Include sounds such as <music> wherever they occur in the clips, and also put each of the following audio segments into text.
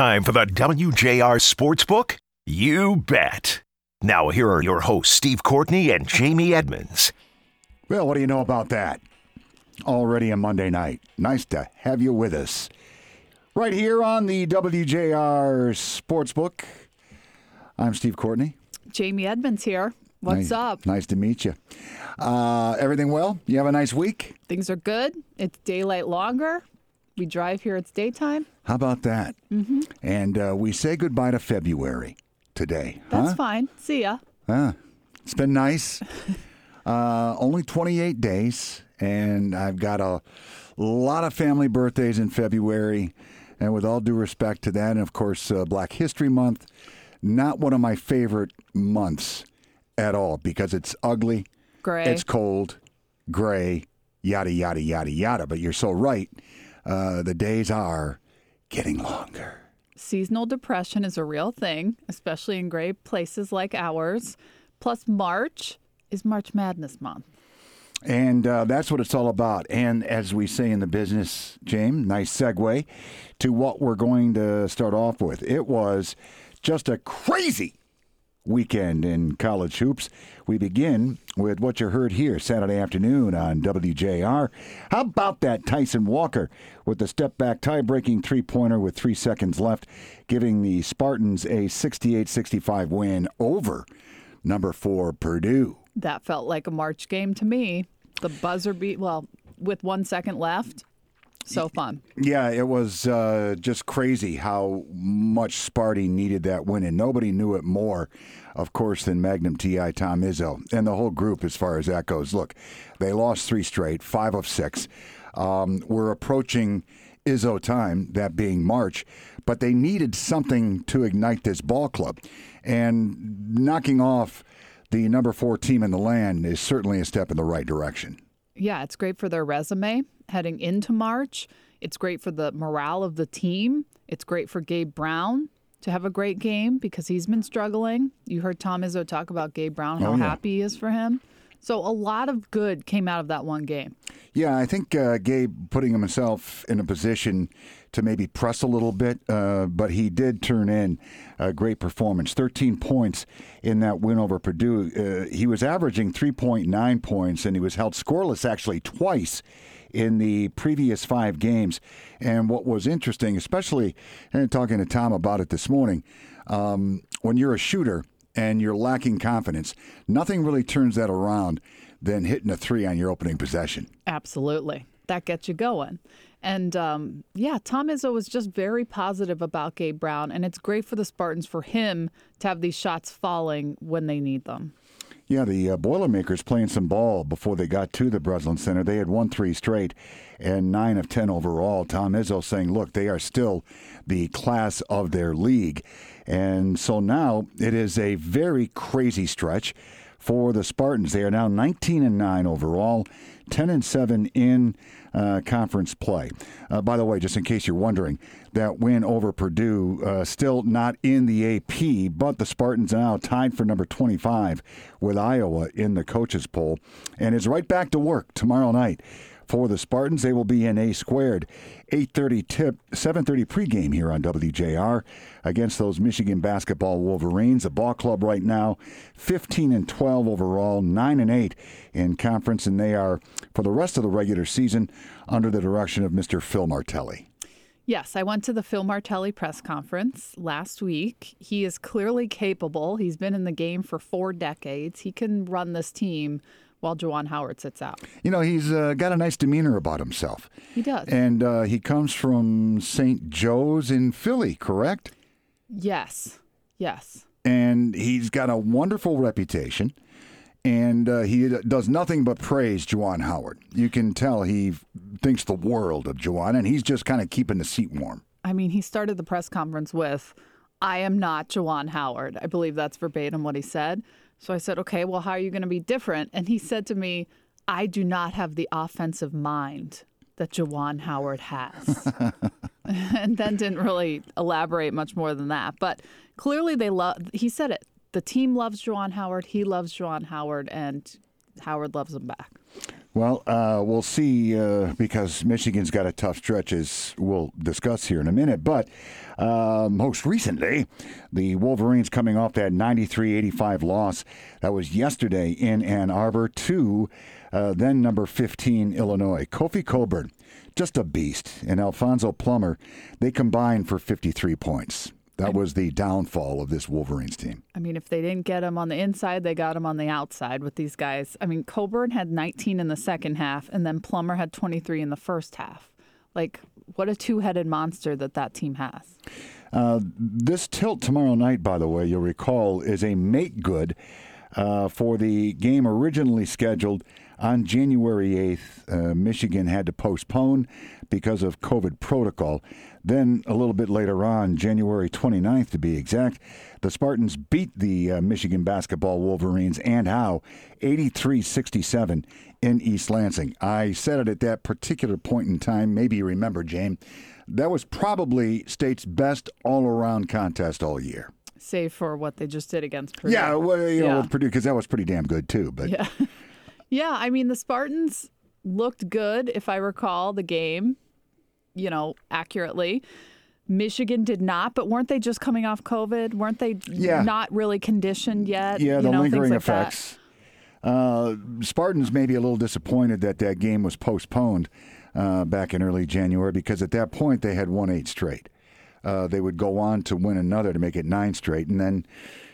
time for the WJR Sportsbook? You bet. Now, here are your hosts, Steve Courtney and Jamie Edmonds. Well, what do you know about that? Already a Monday night. Nice to have you with us. Right here on the WJR Sportsbook. I'm Steve Courtney. Jamie Edmonds here. What's nice, up? Nice to meet you. Uh, everything well? You have a nice week? Things are good. It's daylight longer. We drive here, it's daytime. How about that? Mm-hmm. And uh, we say goodbye to February today. That's huh? fine. See ya. Ah, it's been nice. <laughs> uh, only 28 days, and I've got a lot of family birthdays in February. And with all due respect to that, and of course, uh, Black History Month, not one of my favorite months at all because it's ugly, Gray. it's cold, gray, yada, yada, yada, yada. But you're so right. Uh, the days are getting longer. Seasonal depression is a real thing, especially in gray places like ours. Plus, March is March Madness month. And uh, that's what it's all about. And as we say in the business, James, nice segue to what we're going to start off with. It was just a crazy weekend in college hoops. We begin with what you heard here Saturday afternoon on WJR. How about that Tyson Walker with the step back tie breaking three pointer with three seconds left, giving the Spartans a 68 65 win over number four Purdue. That felt like a March game to me. The buzzer beat, well, with one second left. So fun. Yeah, it was uh, just crazy how much Sparty needed that win, and nobody knew it more, of course, than Magnum TI Tom Izzo and the whole group as far as that goes. Look, they lost three straight, five of six. Um, we're approaching Izzo time, that being March, but they needed something to ignite this ball club, and knocking off the number four team in the land is certainly a step in the right direction. Yeah, it's great for their resume heading into March. It's great for the morale of the team. It's great for Gabe Brown to have a great game because he's been struggling. You heard Tom Izzo talk about Gabe Brown, how Oh, yeah. happy he is for him. So a lot of good came out of that one game. Yeah, I think uh, Gabe putting himself in a position to maybe press a little bit, uh, but he did turn in a great performance. 13 points in that win over Purdue. Uh, he was averaging 3.9 points, and he was held scoreless actually twice in the previous five games. And what was interesting, especially and talking to Tom about it this morning, um, when you're a shooter and you're lacking confidence, nothing really turns that around than hitting a three on your opening possession. Absolutely. That gets you going. And um, yeah, Tom Izzo was just very positive about Gabe Brown, and it's great for the Spartans for him to have these shots falling when they need them. Yeah, the uh, Boilermakers playing some ball before they got to the Breslin Center. They had won three straight and nine of 10 overall. Tom Izzo saying, look, they are still the class of their league. And so now it is a very crazy stretch for the Spartans. They are now 19 and 9 overall, 10 and 7 in uh, conference play. Uh, by the way, just in case you're wondering, that win over Purdue uh, still not in the AP, but the Spartans now tied for number 25 with Iowa in the coaches poll, and is right back to work tomorrow night. For the Spartans, they will be in A squared, 8:30 tip, 7:30 pregame here on WJR against those Michigan basketball Wolverines. The ball club right now, 15 and 12 overall, 9 and 8 in conference, and they are for the rest of the regular season under the direction of Mr. Phil Martelli. Yes, I went to the Phil Martelli press conference last week. He is clearly capable. He's been in the game for four decades. He can run this team while Juwan Howard sits out. You know, he's uh, got a nice demeanor about himself. He does. And uh, he comes from St. Joe's in Philly, correct? yes, yes. And he's got a wonderful reputation. And uh, he does nothing but praise Juwan Howard. You can tell he thinks the world of Juwan, and he's just kind of keeping the seat warm. I mean, he started the press conference with, I am not Juwan Howard. I believe that's verbatim what he said. So I said, okay, well, how are you going to be different? And he said to me, I do not have the offensive mind that Juwan Howard has. <laughs> and then didn't really elaborate much more than that. But clearly they love, he said it. The team loves Juwan Howard. He loves Juwan Howard, and Howard loves him back. Well, uh, we'll see uh, because Michigan's got a tough stretch, as we'll discuss here in a minute. But uh, most recently, the Wolverines coming off that 93 85 loss that was yesterday in Ann Arbor to uh, then number 15, Illinois. Kofi Cockburn, just a beast. And Alfonso Plummer, they combined for 53 points. That was the downfall of this Wolverines team. I mean, if they didn't get him on the inside, they got him on the outside with these guys. I mean, Cockburn had 19 in the second half, and then Plummer had 23 in the first half. Like, what a two headed monster that that team has. Uh, this tilt tomorrow night, by the way, you'll recall, is a make good uh, for the game originally scheduled on January 8th. Uh, Michigan had to postpone because of COVID protocol. Then, a little bit later on, January 29th to be exact, the Spartans beat the uh, Michigan basketball Wolverines and how 83 67 in East Lansing. I said it at that particular point in time. Maybe you remember, James. That was probably state's best all around contest all year. Save for what they just did against Purdue. Yeah, well, you know, Yeah. Purdue, because that was pretty damn good, too. But Yeah. <laughs> yeah, I mean, the Spartans looked good, if I recall the game, you know, accurately. Michigan did not, but weren't they just coming off COVID? Weren't they Yeah. not really conditioned yet? Yeah, You the know, lingering like effects. Uh, Spartans may be a little disappointed that that game was postponed uh, back in early January because at that point they had won eight straight. Uh, they would go on to win another to make it nine straight, and then,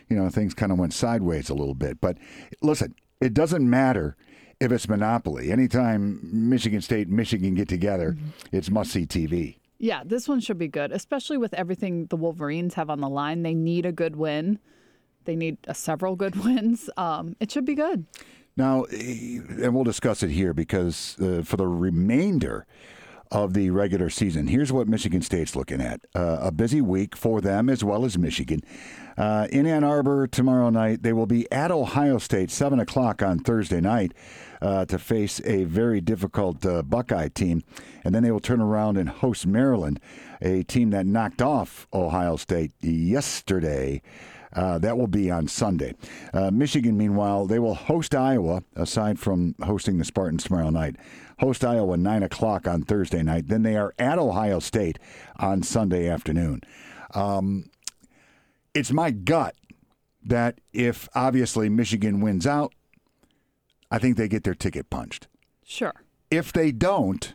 you know, things kind of went sideways a little bit. But listen, it doesn't matter if it's monopoly. Anytime Michigan State, and Michigan get together, Mm-hmm. it's must see TV. Yeah, this one should be good, especially with everything the Wolverines have on the line. They need a good win. They need uh, several good <laughs> wins. Um, it should be good. Now, eh, and we'll discuss it here because uh, for the remainder of the regular season, here's what Michigan State's looking at uh, a busy week for them as well as Michigan. Uh, in Ann Arbor tomorrow night, they will be at Ohio State, 7 o'clock on Thursday night, uh, to face a very difficult uh, Buckeye team. And then they will turn around and host Maryland, a team that knocked off Ohio State yesterday. Uh, that will be on Sunday. Uh, Michigan, meanwhile, they will host Iowa, aside from hosting the Spartans tomorrow night. Host Iowa 9 o'clock on Thursday night. Then they are at Ohio State on Sunday afternoon. Um, it's my gut that if obviously Michigan wins out, I think they get their ticket punched. Sure. If they don't,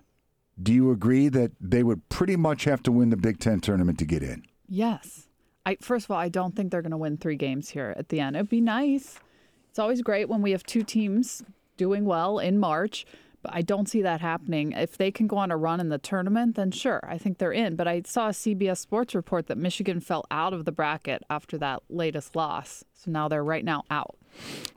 do you agree that they would pretty much have to win the Big Ten tournament to get in? Yes. I first of all, I don't think they're going to win three games here at the end. It'd be nice. It's always great when we have two teams doing well in March, I don't see that happening. If they can go on a run in the tournament, then sure, I think they're in. But I saw a CBS Sports report that Michigan fell out of the bracket after that latest loss. So now they're right now out.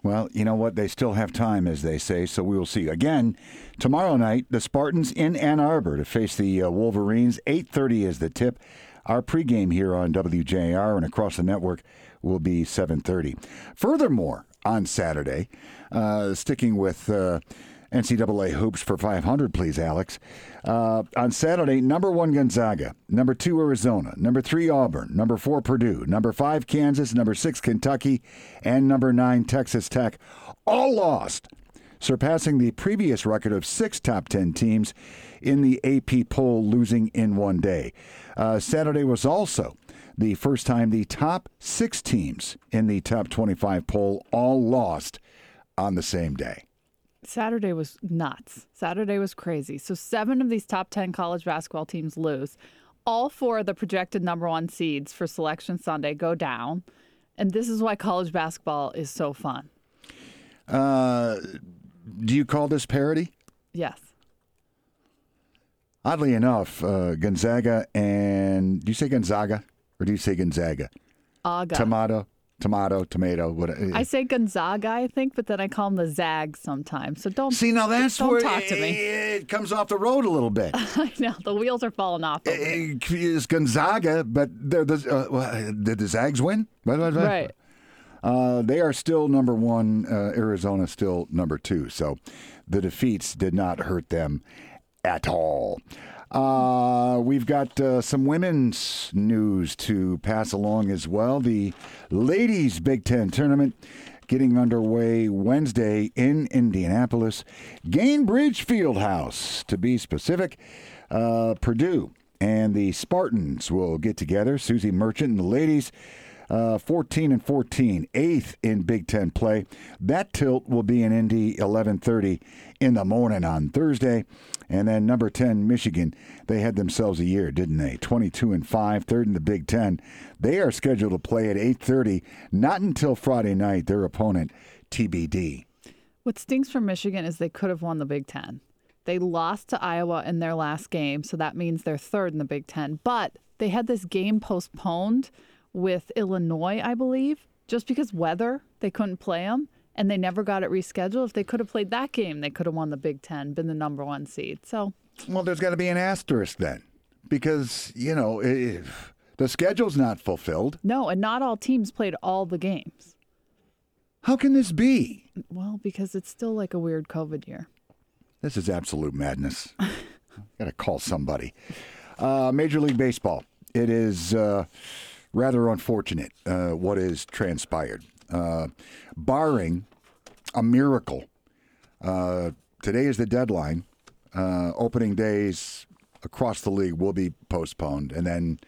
Well, you know what? They still have time, as they say, so we will see. Again, tomorrow night, the Spartans in Ann Arbor to face the uh, Wolverines. 8.30 is the tip. Our pregame here on WJR and across the network will be 7.30. Furthermore, on Saturday, uh, sticking with uh, NCAA hoops for 500, please, Alex. Uh, on Saturday, number one Gonzaga, number two Arizona, number three Auburn, number four Purdue, number five Kansas, number six Kentucky, and number nine Texas Tech, all lost, surpassing the previous record of six top 10 teams in the AP poll, losing in one day. Uh, Saturday was also the first time the top six teams in the top 25 poll all lost on the same day. Saturday was nuts. Saturday was crazy. So seven of these top 10 college basketball teams lose. All four of the projected number one seeds for Selection Sunday go down. And this is why college basketball is so fun. Uh, do you call this parody? Yes. Oddly enough, uh, Gonzaga and do you say Gonzaga or do you say Gonzaga? Aga. Tomato, tomato, tomato. What? I say Gonzaga, I think, but then I call them the Zags sometimes. So don't See, now that's don't where talk it, to me. it comes off the road a little bit. <laughs> I know the wheels are falling off. it's Gonzaga, but they're the, uh, did the Zags win? Right. Uh, they are still number one. Uh, Arizona still number two. So the defeats did not hurt them at all. Uh, we've got uh, some women's news to pass along as well. The ladies' Big Ten tournament getting underway Wednesday in Indianapolis, Gainbridge Fieldhouse, to be specific. Uh, Purdue and the Spartans will get together. Suzy Merchant and the ladies. Uh, 14 and 14, eighth in Big Ten play. That tilt will be in Indy 11:30 in the morning on Thursday. And then number 10, Michigan. They had themselves a year, didn't they? 22 and 5, third in the Big Ten. They are scheduled to play at 8:30, not until Friday night. Their opponent, TBD. What stinks for Michigan is they could have won the Big Ten. They lost to Iowa in their last game, so that means they're third in the Big Ten. But they had this game postponed with Illinois, I believe, just because weather, they couldn't play them and they never got it rescheduled. If they could have played that game, they could have won the Big Ten, been the number one seed. So, well, there's got to be an asterisk then, because you know if the schedule's not fulfilled. No, and not all teams played all the games. How can this be? Well, because it's still like a weird COVID year. This is absolute madness. <laughs> got to call somebody. Uh, Major League Baseball. It is. Uh, rather unfortunate uh, what has transpired. Uh, barring a miracle, uh, today is the deadline. Uh, opening days across the league will be postponed, and then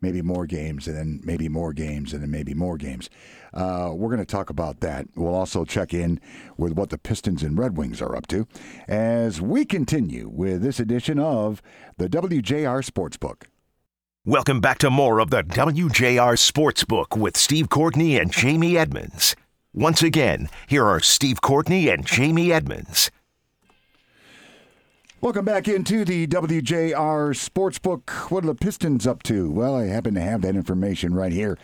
maybe more games, and then maybe more games, and then maybe more games. Uh, we're going to talk about that. We'll also check in with what the Pistons and Red Wings are up to as we continue with this edition of the WJR Sportsbook. Welcome back to more of the WJR Sportsbook with Steve Courtney and Jamie Edmonds. Once again, here are Steve Courtney and Jamie Edmonds. Welcome back into the WJR Sportsbook. What are the Pistons up to? Well, I happen to have that information right here.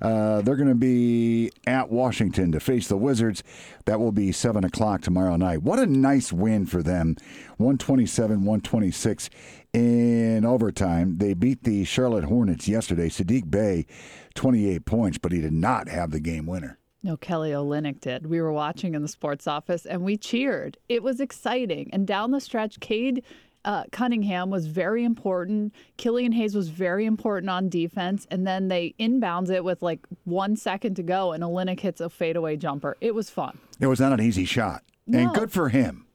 Uh, they're going to be at Washington to face the Wizards. That will be 7 o'clock tomorrow night. What a nice win for them. 127 126 in overtime. They beat the Charlotte Hornets yesterday. Saddiq Bey, 28 points, but he did not have the game winner. No, Kelly Olynyk did. We were watching in the sports office and we cheered. It was exciting. And down the stretch, Cade uh, Cunningham was very important. Killian Hayes was very important on defense. And then they inbounds it with like one second to go, and Olynyk hits a fadeaway jumper. It was fun. It was not an easy shot. No. And good for him.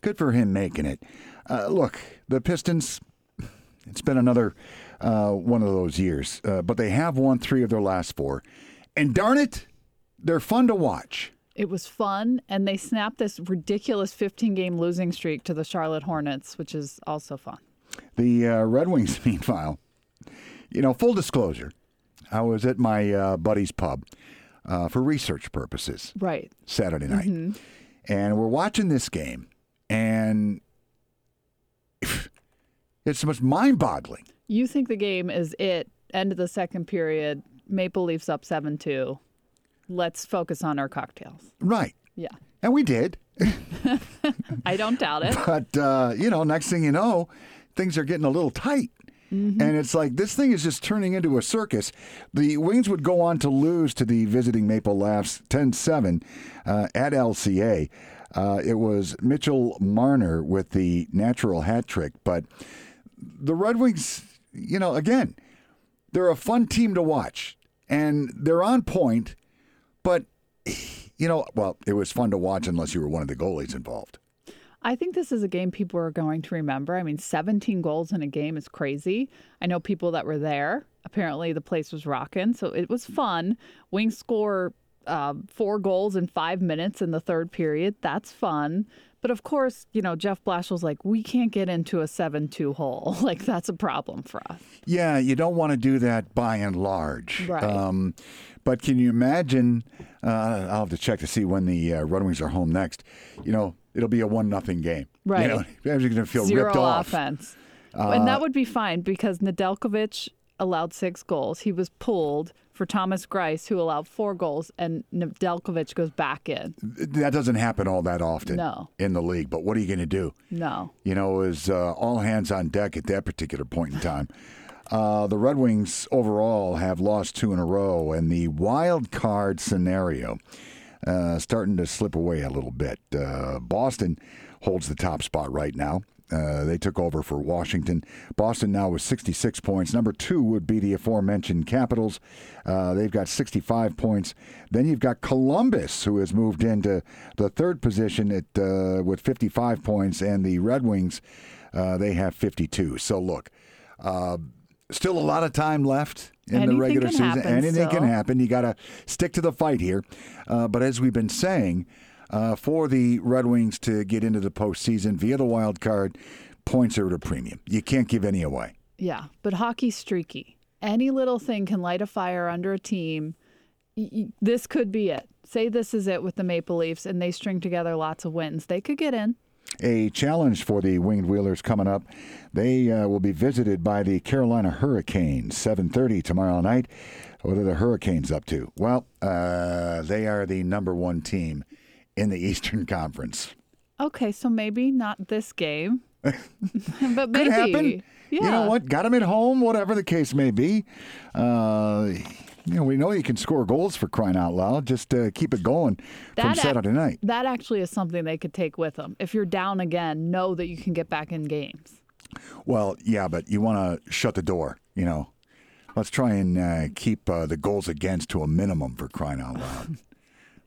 Good for him making it. Uh, look, the Pistons, it's been another uh, one of those years, uh, but they have won three of their last four. And darn it, they're fun to watch. It was fun, and they snapped this ridiculous 15 game losing streak to the Charlotte Hornets, which is also fun. The uh, Red Wings, <laughs> meanwhile, you know, full disclosure, I was at my uh, buddy's pub uh, for research purposes. Right. Saturday night. Mm-hmm. And we're watching this game, and <sighs> it's much mind boggling. You think the game is it, end of the second period, Maple Leafs up 7 2. Let's focus on our cocktails. Right. Yeah. And we did. <laughs> I don't doubt it. But, uh, you know, next thing you know, things are getting a little tight. Mm-hmm. And it's like this thing is just turning into a circus. The Wings would go on to lose to the visiting Maple Laughs 10 7 uh, at LCA. Uh, it was Mitchell Marner with the natural hat trick. But the Red Wings, you know, again, they're a fun team to watch and they're on point, but, you know, well, it was fun to watch unless you were one of the goalies involved. I think this is a game people are going to remember. I mean, 17 goals in a game is crazy. I know people that were there. Apparently, the place was rocking, so it was fun. Wings score uh, four goals in five minutes in the third period. That's fun. But of course, you know, Jeff Blashill's like, we can't get into a 7 2 <laughs> hole. <laughs> Like, that's a problem for us. Yeah, you don't want to do that by and large. Right. Um, but can you imagine? Uh, I'll have to check to see when the uh, Red Wings are home next. You know, it'll be a one nothing game. Right. You know, <laughs> you're going to feel Zero ripped off. offense. Uh, and that would be fine because Nedeljkovic allowed six goals. He was pulled for Thomas Greiss, who allowed four goals, and Nedeljkovic goes back in. That doesn't happen all that often no. in the league. But what are you going to do? No. You know, it was uh, all hands on deck at that particular point in time. Uh, the Red Wings overall have lost two in a row, and the wild card scenario uh, starting to slip away a little bit. Uh, Boston holds the top spot right now. Uh, they took over for Washington. Boston now with 66 points. Number two would be the aforementioned Capitals. Uh, they've got 65 points. Then you've got Columbus, who has moved into the third position at uh, with 55 points, and the Red Wings, uh, they have 52. So look, uh, still a lot of time left in Anything the regular season. Anything can happen. You got to stick to the fight here. Uh, but as we've been saying, uh, for the Red Wings to get into the postseason via the wild card, points are at a premium. You can't give any away. Yeah, but hockey's streaky. Any little thing can light a fire under a team. This could be it. Say this is it with the Maple Leafs and they string together lots of wins. They could get in. A challenge for the Winged Wheelers coming up. They uh, will be visited by the Carolina Hurricanes, 7:30 tomorrow night. What are the Hurricanes up to? Well, uh, they are the number one team in the Eastern Conference. Okay, so maybe not this game. <laughs> but maybe. Could happen. Yeah. You know what? Got him at home, whatever the case may be. Uh, you know, we know you can score goals for crying out loud. Just uh, keep it going from That ac- Saturday night. That actually is something they could take with them. If you're down again, know that you can get back in games. Well, yeah, but you want to shut the door. You know, let's try and uh, keep uh, the goals against to a minimum for crying out loud. <laughs>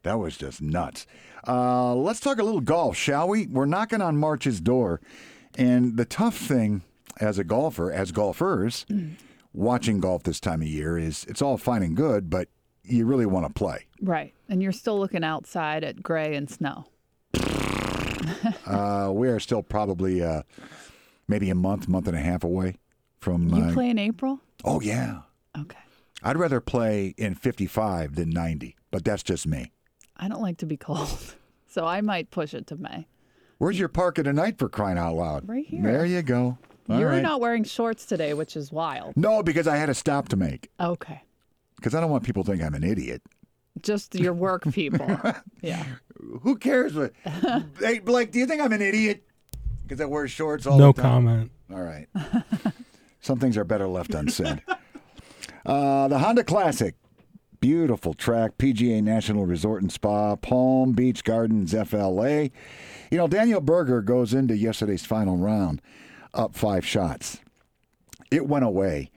that was just nuts. Uh, let's talk a little golf, shall we? We're knocking on March's door, and the tough thing as a golfer, as golfers, watching golf this time of year is it's all fine and good, but you really want to play. Right. And you're still looking outside at gray and snow. <laughs> Uh, we are still probably uh, maybe a month, month and a half away from. You uh, play in April? oh yeah, Okay. I'd rather play in 55 than 90, but that's just me. I don't like to be cold. <laughs> So I might push it to May. Where's your park of the night for crying out loud? Right here. There you go. All You're right. not wearing shorts today, which is wild. No, because I had a stop to make. Okay. Because I don't want people to think I'm an idiot. Just your work <laughs> people. yeah. Who cares what? <laughs> hey, Blake, do you think I'm an idiot? Because I wear shorts all No the time. No comment. All right. Some things are better left unsaid. uh, the Honda Classic. Beautiful track, PGA National Resort and Spa, Palm Beach Gardens, FLA. You know, Daniel Berger goes into yesterday's final round up five shots. It went away,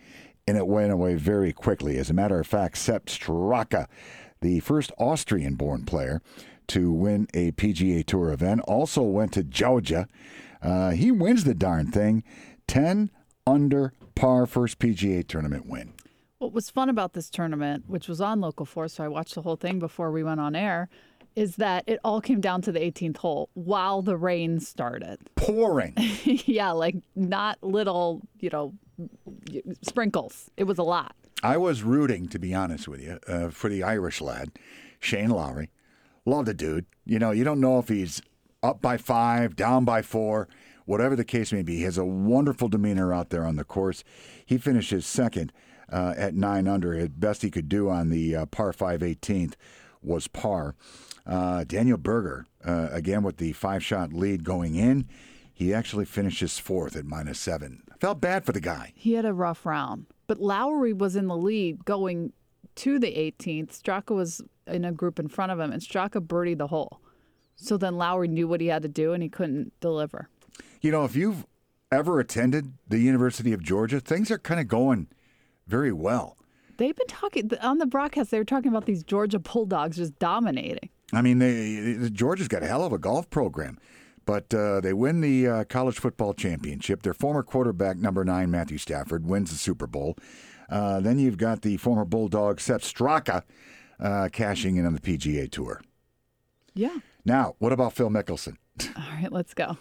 and it went away very quickly. As a matter of fact, Sepp Straka, the first Austrian born player to win a PGA Tour event, also went to Georgia. Uh, he wins the darn thing 10 under par, first PGA tournament win. What was fun about this tournament, which was on Local 4, so I watched the whole thing before we went on air, is that it all came down to the 18th hole while the rain started. Pouring. <laughs> yeah, like not little, you know, sprinkles. It was a lot. I was rooting, to be honest with you, uh, for the Irish lad, Shane Lowry. Love the dude. You know, you don't know if he's up by five, down by four, whatever the case may be. He has a wonderful demeanor out there on the course. He finishes second uh, at nine under. Best he could do on the uh, par 5 18th was par. Uh, Daniel Berger, uh, again with the five shot lead going in, he actually finishes fourth at minus seven. I felt bad for the guy. He had a rough round, but Lowry was in the lead going to the 18th. Straka was in a group in front of him, and Straka birdied the hole. So then Lowry knew what he had to do, and he couldn't deliver. You know, if you've ever attended the University of Georgia, things are kind of going very well. They've been talking on the broadcast. They were talking about these Georgia Bulldogs just dominating. I mean, they, the- Georgia's got a hell of a golf program, but uh, they win the uh, college football championship. Their former quarterback, number nine, Matthew Stafford, wins the Super Bowl. Uh, then you've got the former Bulldog, Sepp Straka, uh, cashing in on the PGA Tour. Yeah. Now, what about Phil Mickelson? All right, let's go.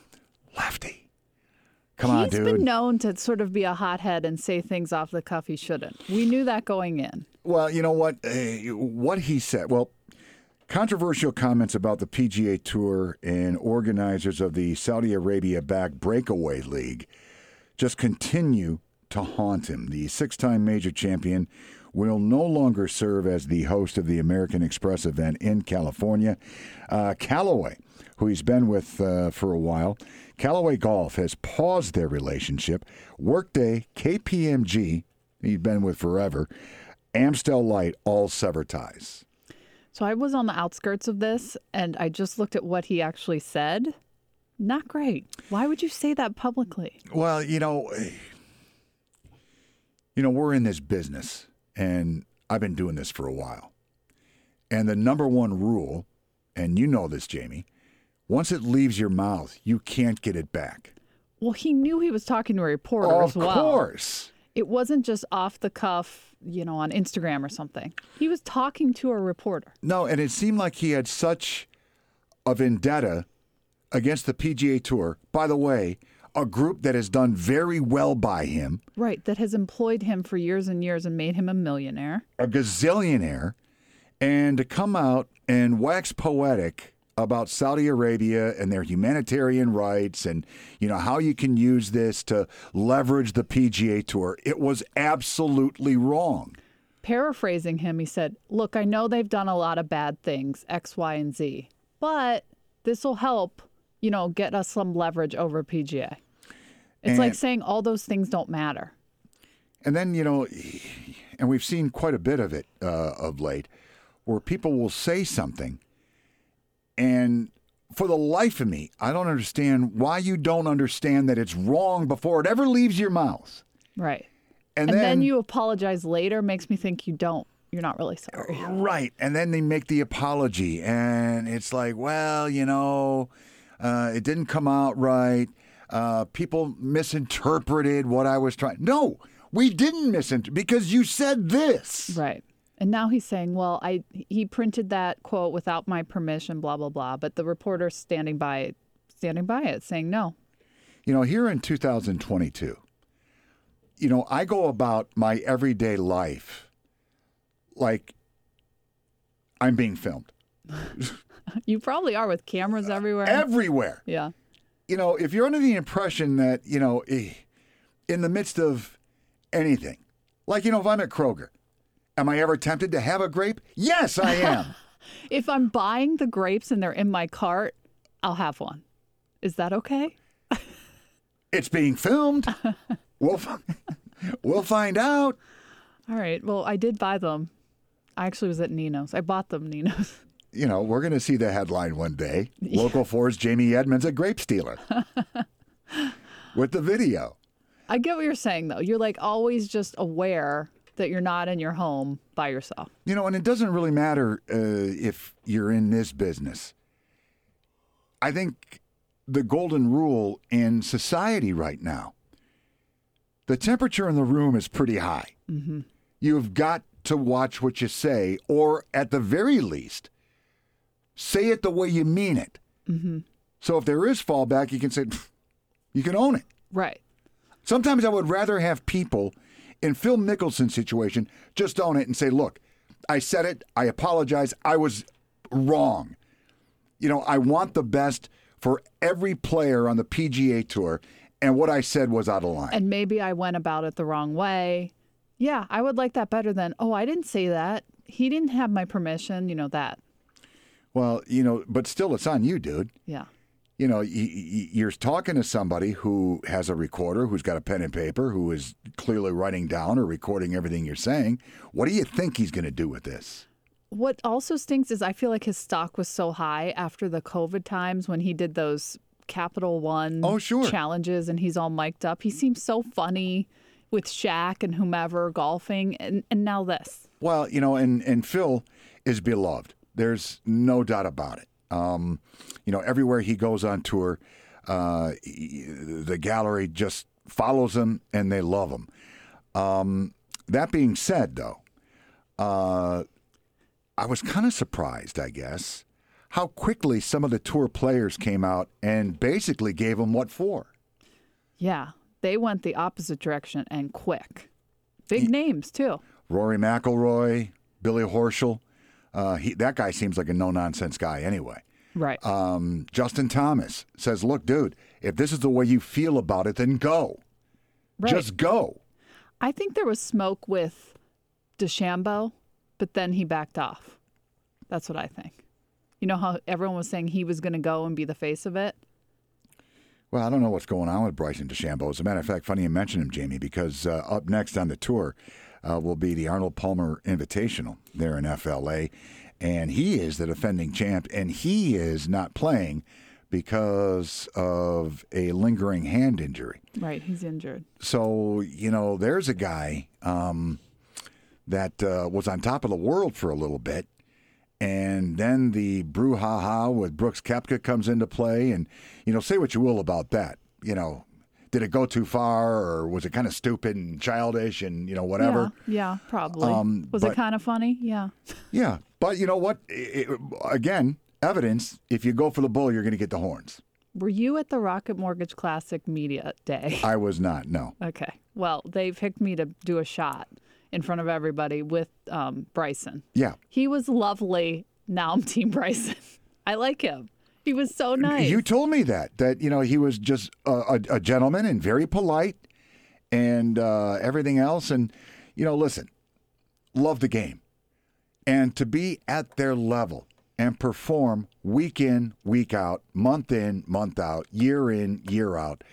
Come on, He's dude. been known to sort of be a hothead and say things off the cuff he shouldn't. We knew that going in. Well, you know what? Uh, what he said. Well, controversial comments about the PGA Tour and organizers of the Saudi Arabia-backed Breakaway League just continue to haunt him. The six-time major champion will no longer serve as the host of the American Express event in California. Uh, Callaway, who he's been with uh, for a while, Callaway Golf has paused their relationship. Workday, KPMG, he's been with forever, Amstel Light, all sever ties. So I was on the outskirts of this and I just looked at what he actually said. Not great. Why would you say that publicly? Well, you know, you know, we're in this business, and I've been doing this for a while. And the number one rule, and you know this, Jamie, once it leaves your mouth, you can't get it back. Well, he knew he was talking to a reporter of as well. course. It wasn't just off the cuff, you know, on Instagram or something. He was talking to a reporter. No, and it seemed like he had such a vendetta against the PGA Tour. By the way, a group that has done very well by him, Right, that has employed him for years and years and made him a millionaire. a gazillionaire, and to come out and wax poetic about Saudi Arabia and their humanitarian rights and you know how you can use this to leverage the PGA Tour. It was absolutely wrong. Paraphrasing him, he said, Look, I know they've done a lot of bad things, X, Y, and Z, but this will help, you know, get us some leverage over PGA. It's like saying all those things don't matter. And then, you know, and we've seen quite a bit of it uh, of late, where people will say something, and for the life of me, I don't understand why you don't understand that it's wrong before it ever leaves your mouth. Right. And, And, then, you apologize later makes me think you don't. You're not really sorry. Right. And then they make the apology, and it's like, well, you know, uh, it didn't come out right. Uh, people misinterpreted what I was trying. No, we didn't misinterpret because you said this. Right. And now he's saying, well, I he printed that quote without my permission, blah blah blah. But the reporter standing by it, standing by it, saying no. You know, here in 2022, you know, I go about my everyday life like I'm being filmed <laughs> You probably are with cameras everywhere. everywhere. yeah. You know, if you're under the impression that, you know, eh, in the midst of anything, like, you know, if I'm at Kroger, am I ever tempted to have a grape? Yes, I am. <laughs> If I'm buying the grapes and they're in my cart, I'll have one. Is that okay? <laughs> it's being filmed. We'll, fi- <laughs> we'll find out. All right. Well, I did buy them. I actually was at Nino's. I bought them Nino's. you know, we're going to see the headline one day. Local Four's Jamie Edmonds, a grape stealer, with the video. I get what you're saying though. You're like always just aware that you're not in your home by yourself. You know, and it doesn't really matter uh, if you're in this business. I think the golden rule in society right now, the temperature in the room is pretty high. Mm-hmm. You've got to watch what you say, or at the very least, say it the way you mean it. Mm-hmm. So if there is fallback, you can say, you can own it. Right. Sometimes I would rather have people in Phil Mickelson's situation just own it and say, look, I said it. I apologize. I was wrong. You know, I want the best for every player on the PGA Tour, and what I said was out of line. And maybe I went about it the wrong way. Yeah, I would like that better than, oh, I didn't say that. He didn't have my permission, you know, that. well, you know, but still, it's on you, dude. Yeah. You know, you're talking to somebody who has a recorder, who's got a pen and paper, who is clearly writing down or recording everything you're saying. What do you think he's going to do with this? What also stinks is I feel like his stock was so high after the COVID times when he did those Capital One Oh, sure. challenges and he's all mic'd up. He seems so funny with Shaq and whomever golfing, and, and now this. Well, you know, and and Phil is beloved. There's no doubt about it. Um, you know, everywhere he goes on tour, uh, he- the gallery just follows him and they love him. Um, that being said, though, uh, I was kind of surprised, I guess, how quickly some of the tour players came out and basically gave him what for. Yeah, they went the opposite direction and quick. Big names, too. Rory McIlroy, Billy Horschel. Uh, he, that guy seems like a no nonsense guy anyway. Right. um, Justin Thomas says, "Look, dude, if this is the way you feel about it, then go. right. Just go." I think there was smoke with DeChambeau, but then he backed off. That's what I think. You know how everyone was saying he was going to go and be the face of it? Well, I don't know what's going on with Bryson DeChambeau. As a matter of fact, funny you mention him, Jamie, because uh, up next on the tour uh, will be the Arnold Palmer Invitational there in FLA, and he is the defending champ, and he is not playing because of a lingering hand injury. Right, he's injured. So, you know, there's a guy um, that uh, was on top of the world for a little bit. And then the brouhaha with Brooks Koepka comes into play. And, you know, say what you will about that. You know, did it go too far or was it kind of stupid and childish and, you know, whatever? Yeah, yeah probably. Um, was but- it kind of funny? Yeah. Yeah. But you know what? It- it- again, evidence if you go for the bull, you're going to get the horns. Were you at the Rocket Mortgage Classic Media Day? I was not, no. Okay. Well, they picked me to do a shot in front of everybody with um, Bryson. Yeah. He was lovely. Now I'm Team Bryson. <laughs> I like him. He was so nice. You told me that that you know he was just a, a, a gentleman and very polite and uh, everything else. And you know, listen, love the game, and to be at their level and perform week in, week out, month in, month out, year in, year out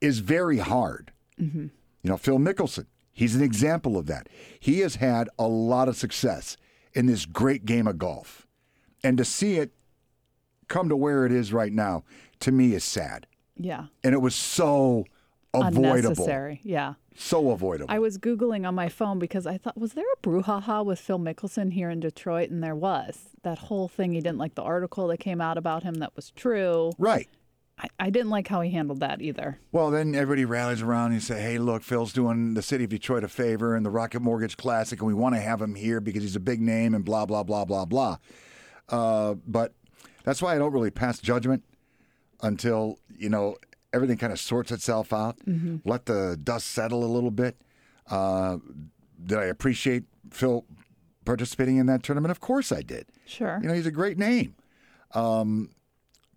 is very hard. You know, Phil Mickelson, he's an example of that. He has had a lot of success in this great game of golf, and to see it come to where it is right now, to me, is sad. yeah. And it was so avoidable. Unnecessary. Yeah. So avoidable. I was Googling on my phone because I thought, was there a brouhaha with Phil Mickelson here in Detroit? And there was. That whole thing, he didn't like the article that came out about him that was true. right. I, I didn't like how he handled that either. Well, then everybody rallies around and say, hey, look, Phil's doing the city of Detroit a favor and the Rocket Mortgage Classic, and we want to have him here because he's a big name and blah, blah, blah, blah, blah. Uh, but that's why I don't really pass judgment until, you know, everything kind of sorts itself out. Let the dust settle a little bit. Uh, did I appreciate Phil participating in that tournament? Of course I did. Sure. You know, he's a great name. Um,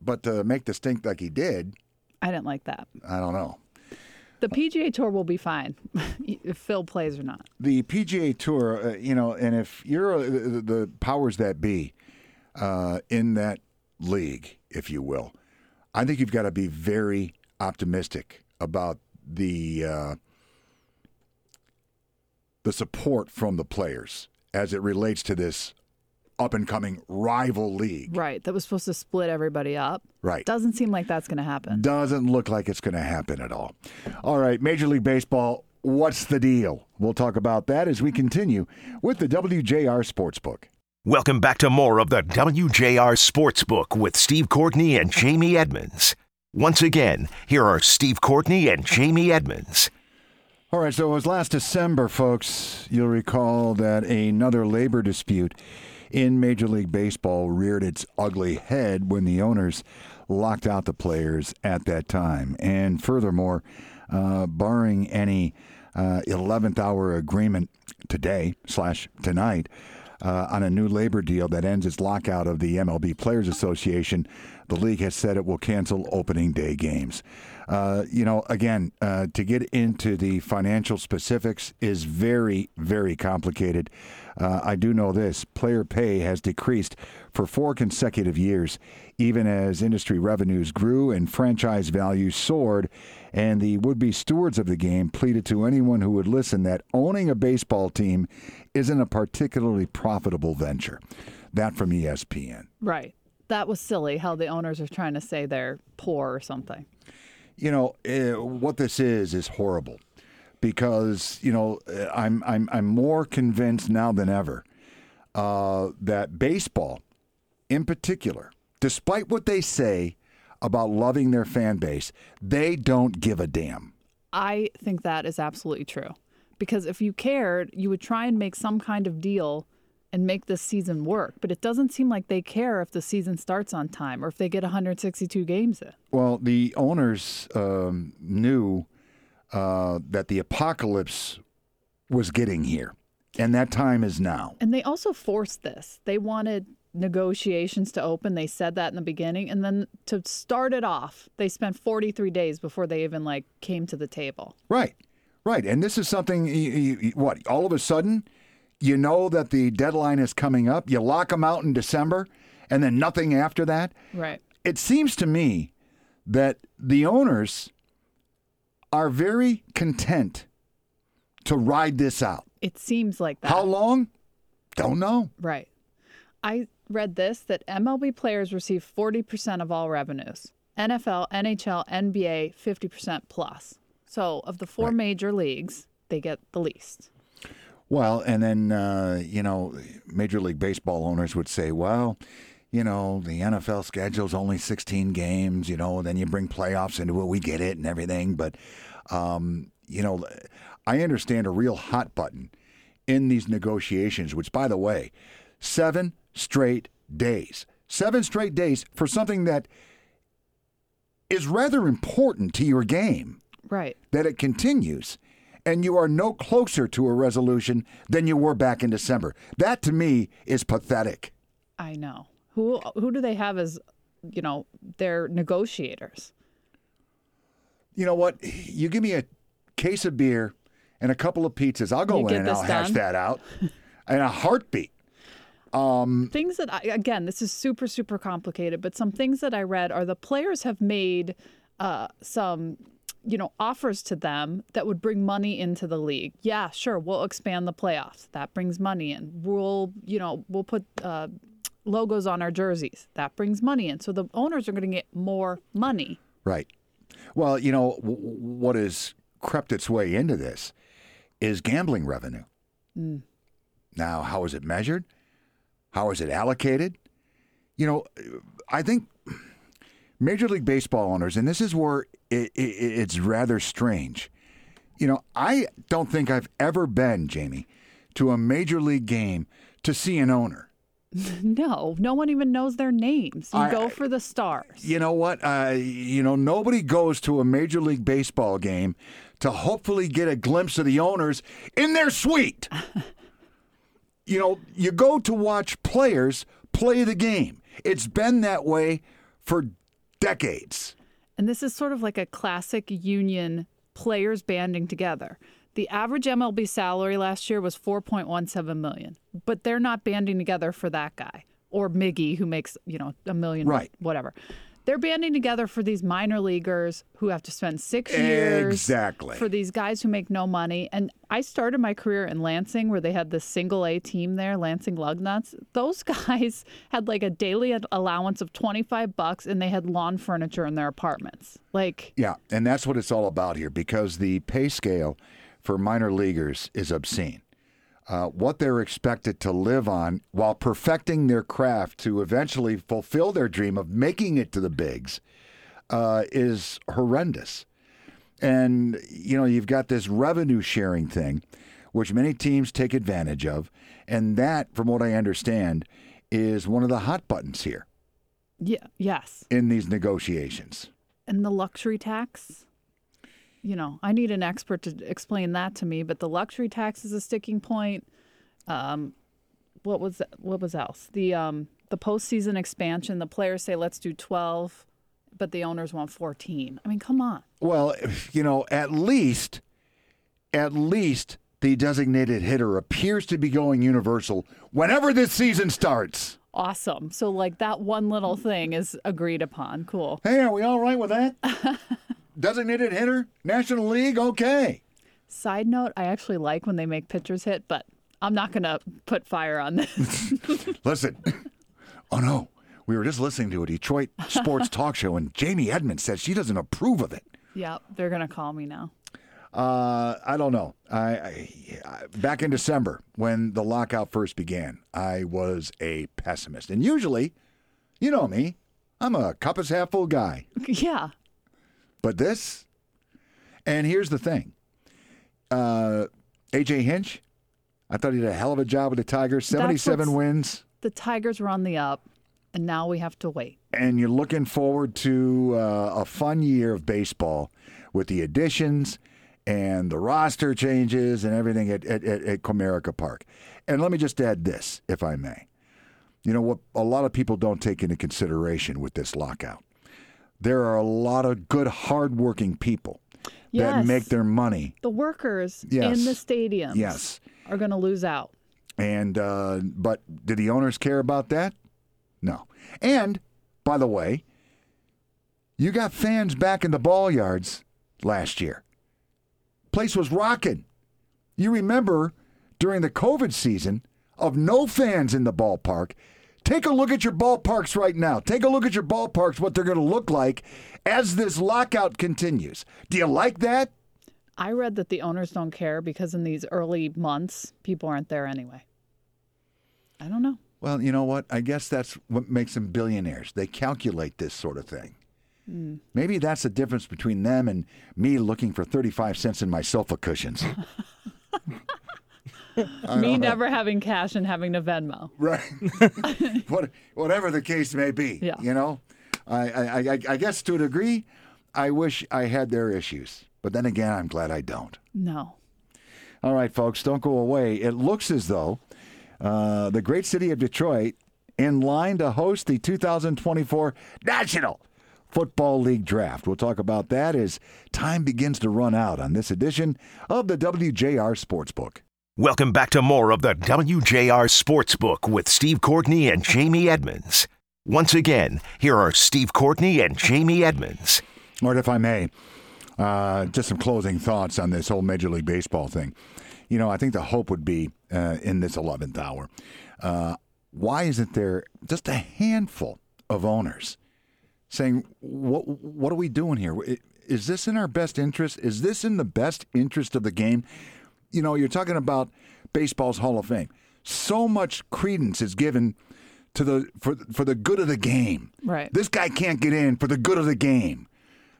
but to make the stink like he did, I didn't like that. I don't know. The PGA Tour will be fine <laughs> if Phil plays or not. the PGA Tour, uh, you know, and if you're uh, the, the powers that be uh, in that league, if you will, I think you've got to be very optimistic about the uh, the support from the players as it relates to this up and coming rival league. Right. That was supposed to split everybody up. Right. Doesn't seem like that's going to happen. Doesn't look like it's going to happen at all. All right, Major League Baseball, what's the deal? We'll talk about that as we continue with the WJR Sportsbook. Welcome back to more of the WJR Sportsbook with Steve Courtney and Jamie Edmonds. Once again, here are Steve Courtney and Jamie Edmonds. All right, so it was last December, folks. You'll recall that another labor dispute in Major League Baseball reared its ugly head when the owners locked out the players at that time. And furthermore, uh, barring any uh, 11th hour agreement today slash tonight uh, on a new labor deal that ends its lockout of the MLB Players Association, the league has said it will cancel opening day games. Uh, you know, again, uh, to get into the financial specifics is very, very complicated. Uh, I do know this player pay has decreased for four consecutive years, even as industry revenues grew and franchise values soared. And the would be stewards of the game pleaded to anyone who would listen that owning a baseball team isn't a particularly profitable venture. That from ESPN. Right. That was silly how the owners are trying to say they're poor or something. you know uh, what this is is horrible because you know uh, I'm I'm I'm more convinced now than ever uh, that baseball, in particular, despite what they say about loving their fan base, they don't give a damn. I think that is absolutely true. Because if you cared, you would try and make some kind of deal and make this season work. But it doesn't seem like they care if the season starts on time or if they get 162 games in. Well, the owners um, knew uh, that the apocalypse was getting here, and that time is now. And they also forced this. They wanted negotiations to open. They said that in the beginning. And then to start it off, they spent 43 days before they even like came to the table. Right, right. And this is something, you, you, what, all of a sudden, you know that the deadline is coming up. You lock them out in December and then nothing after that. Right. It seems to me that the owners are very content to ride this out. It seems like that. How long? Don't know. Right. I read this that MLB players receive 40% of all revenues. NFL, NHL, NBA, 50% plus. So of the four Right. major leagues, they get the least. Well, and then uh, you know, Major League Baseball owners would say, "Well, you know, the NFL schedule's only 16 games. You know, then you bring playoffs into it. We get it and everything, but um, you know, I understand a real hot button in these negotiations. Which, by the way, seven straight days, seven straight days for something that is rather important to your game." Right. that it continues and you are no closer to a resolution than you were back in December. That to me is pathetic. I know. Who who do they have as, you know, their negotiators? You know what? You give me a case of beer and a couple of pizzas, I'll go You in and I'll hash that out <laughs> in a heartbeat. Mm. Things that I, again, this is super super complicated, but some things that I read are the players have made uh, some you know offers to them that would bring money into the league. Yeah, sure, we'll expand the playoffs. That brings money in. We'll you know we'll put uh, logos on our jerseys. That brings money in. So the owners are going to get more money. Right. Well, you know, w- what has crept its way into this is gambling revenue. Now, how is it measured? How is it allocated? You know, I think Major League Baseball owners, and this is where it, it, it's rather strange. You know, I don't think I've ever been, Jamie, to a Major League game to see an owner. <laughs> No, no one even knows their names. You I- go for the stars. You know what? Uh, you know, nobody goes to a Major League Baseball game to hopefully get a glimpse of the owners in their suite. <laughs> you know, you go to watch players play the game. It's been that way for decades. And this is sort of like a classic union players banding together. The average MLB salary last year was 4.17 million, but they're not banding together for that guy or Miggy who makes, you know, a million Right. whatever. They're banding together for these minor leaguers who have to spend 6 years Exactly. for these guys who make no money. And I started my career in Lansing where they had the single A team there, Lansing Lugnuts. Those <laughs> guys had like a daily allowance of 25 bucks and they had lawn furniture in their apartments. Like Yeah, and that's what it's all about here because the pay scale for minor leaguers is obscene. Uh, what they're expected to live on while perfecting their craft to eventually fulfill their dream of making it to the bigs uh, is horrendous. And, you know, you've got this revenue sharing thing, which many teams take advantage of. And that, from what I understand, is one of the hot buttons here Yeah, yes. in these negotiations. And the luxury tax, you know, I need an expert to explain that to me, but the luxury tax is a sticking point. Um, what was what was else? The um the postseason expansion, the players say let's do 12, but the owners want 14. I mean, come on. Well, <laughs> you know, at least, at least the designated hitter appears to be going universal whenever this season starts. Awesome. So like that one little thing is agreed upon. Cool. Hey, are we all right with that? <laughs> designated hitter, National League, okay. Side note, I actually like when they make pitchers hit, but I'm not going to put fire on this. <laughs> Listen, oh no, we were just listening to a Detroit sports talk show, and Jamie Edmonds said she doesn't approve of it. yep, they're going to call me now. Uh, I don't know. I, I, I back in December when the lockout first began, I was a pessimist, and usually, you know me, I'm a cup is half full guy. <laughs> Yeah. But this, and here's the thing, uh, AJ Hinch, I thought he did a hell of a job with the Tigers. Seventy-seven wins, The Tigers were on the up, and now we have to wait. and you're looking forward to uh, a fun year of baseball with the additions and the roster changes and everything at, at, at, at Comerica Park. And let me just add this, if I may. You know what a lot of people don't take into consideration with this lockout? There are a lot of good, hardworking people that make their money. The workers Yes. in the stadiums Yes. are going to lose out. And uh, but do the owners care about that? No. And by the way, you got fans back in the ball yards last year. Place was rocking. You remember during the COVID season of no fans in the ballpark Take a look at your ballparks right now. Take a look at your ballparks, what they're going to look like as this lockout continues. Do you like that? I read that the owners don't care because in these early months, people aren't there anyway. I don't know. Well, you know what? I guess that's what makes them billionaires. They calculate this sort of thing. Mm. Maybe that's the difference between them and me looking for 35 cents in my sofa cushions. <laughs> me never having cash and having to Venmo. Right. <laughs> what, whatever the case may be. Yeah. You know, I, I, I, I guess to a degree, I wish I had their issues. But then again, I'm glad I don't. No. All right, folks, don't go away. It looks as though uh, the great city of Detroit in line to host the 2024 National Football League Draft. We'll talk about that as time begins to run out on this edition of the WJR Sportsbook. Welcome back to more of the WJR Sportsbook with Steve Courtney and Jamie Edmonds. Once again, here are Steve Courtney and Jamie Edmonds. Lord, if I may, uh, just some closing thoughts on this whole Major League Baseball thing. You know, I think the hope would be uh, in this 11th hour. Uh, why isn't there just a handful of owners saying, what, what are we doing here? Is this in our best interest? Is this in the best interest of the game? You know, you're talking about baseball's Hall of Fame. So much credence is given to the for for the good of the game. Right. This guy can't get in for the good of the game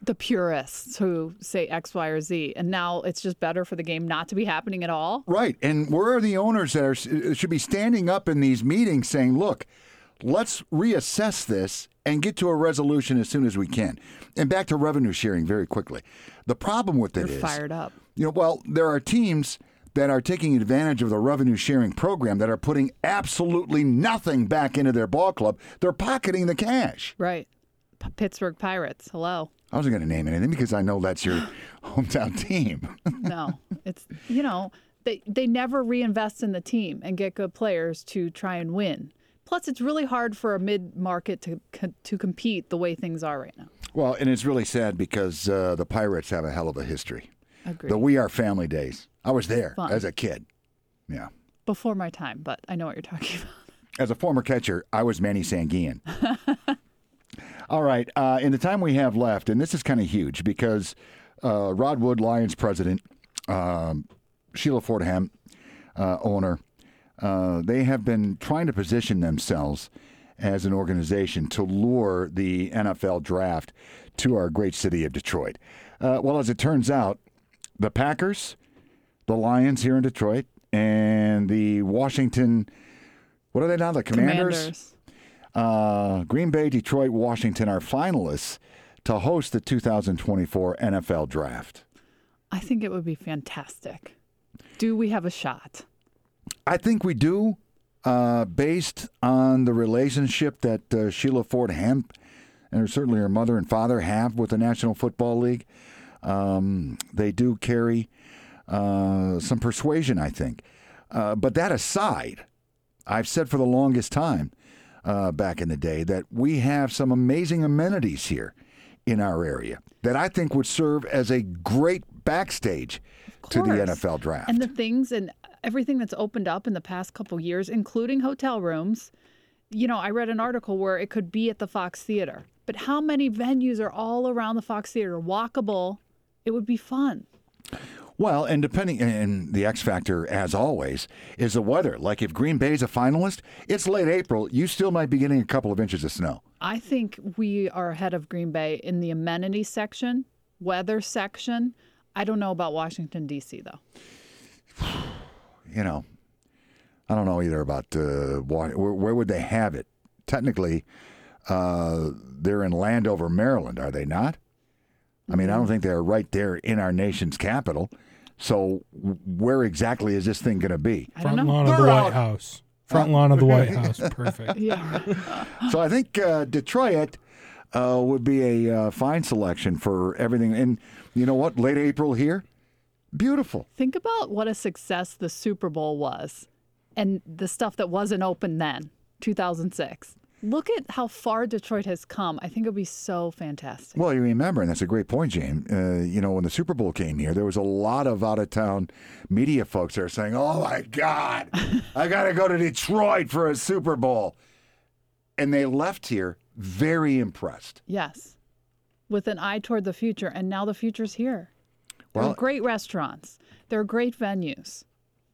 the purists who say X, Y, or Z, and now it's just better for the game not to be happening at all. Right, and where are the owners that are should be standing up in these meetings saying, "Look, let's reassess this and get to a resolution as soon as we can." And back to revenue sharing very quickly. The problem with it You're is, fired up. You know, well, there are teams that are taking advantage of the revenue sharing program that are putting absolutely nothing back into their ball club. They're pocketing the cash. Right. P- Pittsburgh Pirates. Hello. I wasn't going to name anything because I know that's your <gasps> hometown team. no, <laughs> it's you know they they never reinvest in the team and get good players to try and win. Plus, it's really hard for a mid market to to compete the way things are right now. Well, and it's really sad because uh, the Pirates have a hell of a history. Agreed. The We Are Family days. I was there Fun. as a kid. Yeah. Before my time, but I know what you're talking <laughs> about. As a former catcher, I was Manny Sanguillen. <laughs> All right. Uh, in the time we have left, and this is kind of huge because uh, Rod Wood, Lions president, um, Sheila Ford Hamp, uh, owner, uh, they have been trying to position themselves as an organization to lure the NFL draft to our great city of Detroit. Uh, well, as it turns out, the Packers, the Lions here in Detroit, and the Washington, what are they now? The Commanders. Commanders uh, Green Bay, Detroit, Washington are finalists to host the 2024 NFL Draft. I think it would be fantastic. Do we have a shot? I think we do, uh, based on the relationship that uh, Sheila Ford Hamp and certainly her mother and father have with the National Football League. Um, they do carry uh, some persuasion, I think. Uh, but that aside, I've said for the longest time uh, back in the day that we have some amazing amenities here in our area that I think would serve as a great backstage to the NFL draft. And the things and everything that's opened up in the past couple years, including hotel rooms. You know, I read an article where it could be at the Fox Theater, but how many venues are all around the Fox Theater, walkable? It would be fun. Well, and depending, and the X factor, as always, is the weather. Like if Green Bay's a finalist, it's late April. You still might be getting a couple of inches of snow. I think we are ahead of Green Bay in the amenity section, weather section. I don't know about Washington D.C. though. <sighs> You know, I don't know either about uh, where, where would they have it. Technically, uh, they're in Landover, Maryland, are they not? I mean, I don't think they're right there in our nation's capital. So where exactly is this thing going to be? I don't Front know. lawn of the They're White out. House. Front lawn of the White House. <laughs> Perfect. Yeah. So I think uh, Detroit uh, would be a uh, fine selection for everything. And you know what? Late April here, beautiful. Think about what a success the Super Bowl was and the stuff that wasn't open then, 2006. Look at how far Detroit has come. I think it'll be so fantastic. Well, you remember, and that's a great point, James. Uh, you know, when the Super Bowl came here, there was a lot of out of town media folks that are saying, "Oh my God, I got to go to Detroit for a Super Bowl." and they left here very impressed. Yes. With an eye toward the future. And now the future's here. There Well- are great restaurants. There are great venues.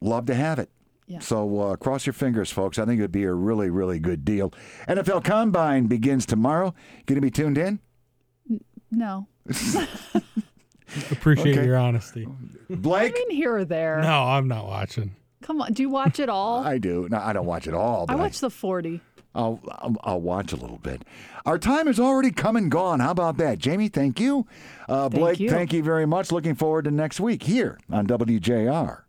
Love to have it. Yeah. So uh, cross your fingers, folks. I think it would be a really, really good deal. NFL Combine begins tomorrow. Going to be tuned in? No. <laughs> Appreciate Okay. your honesty. I Blake? mean, here or there. No, I'm not watching. Come on. Do you watch it all? I do. No, I don't watch it all. I But watch the 40. I'll, I'll, I'll watch a little bit. Our time is already come and gone. How about that? Jamie, thank you. Uh, Thank Blake, you. thank you very much. Looking forward to next week here on WJR.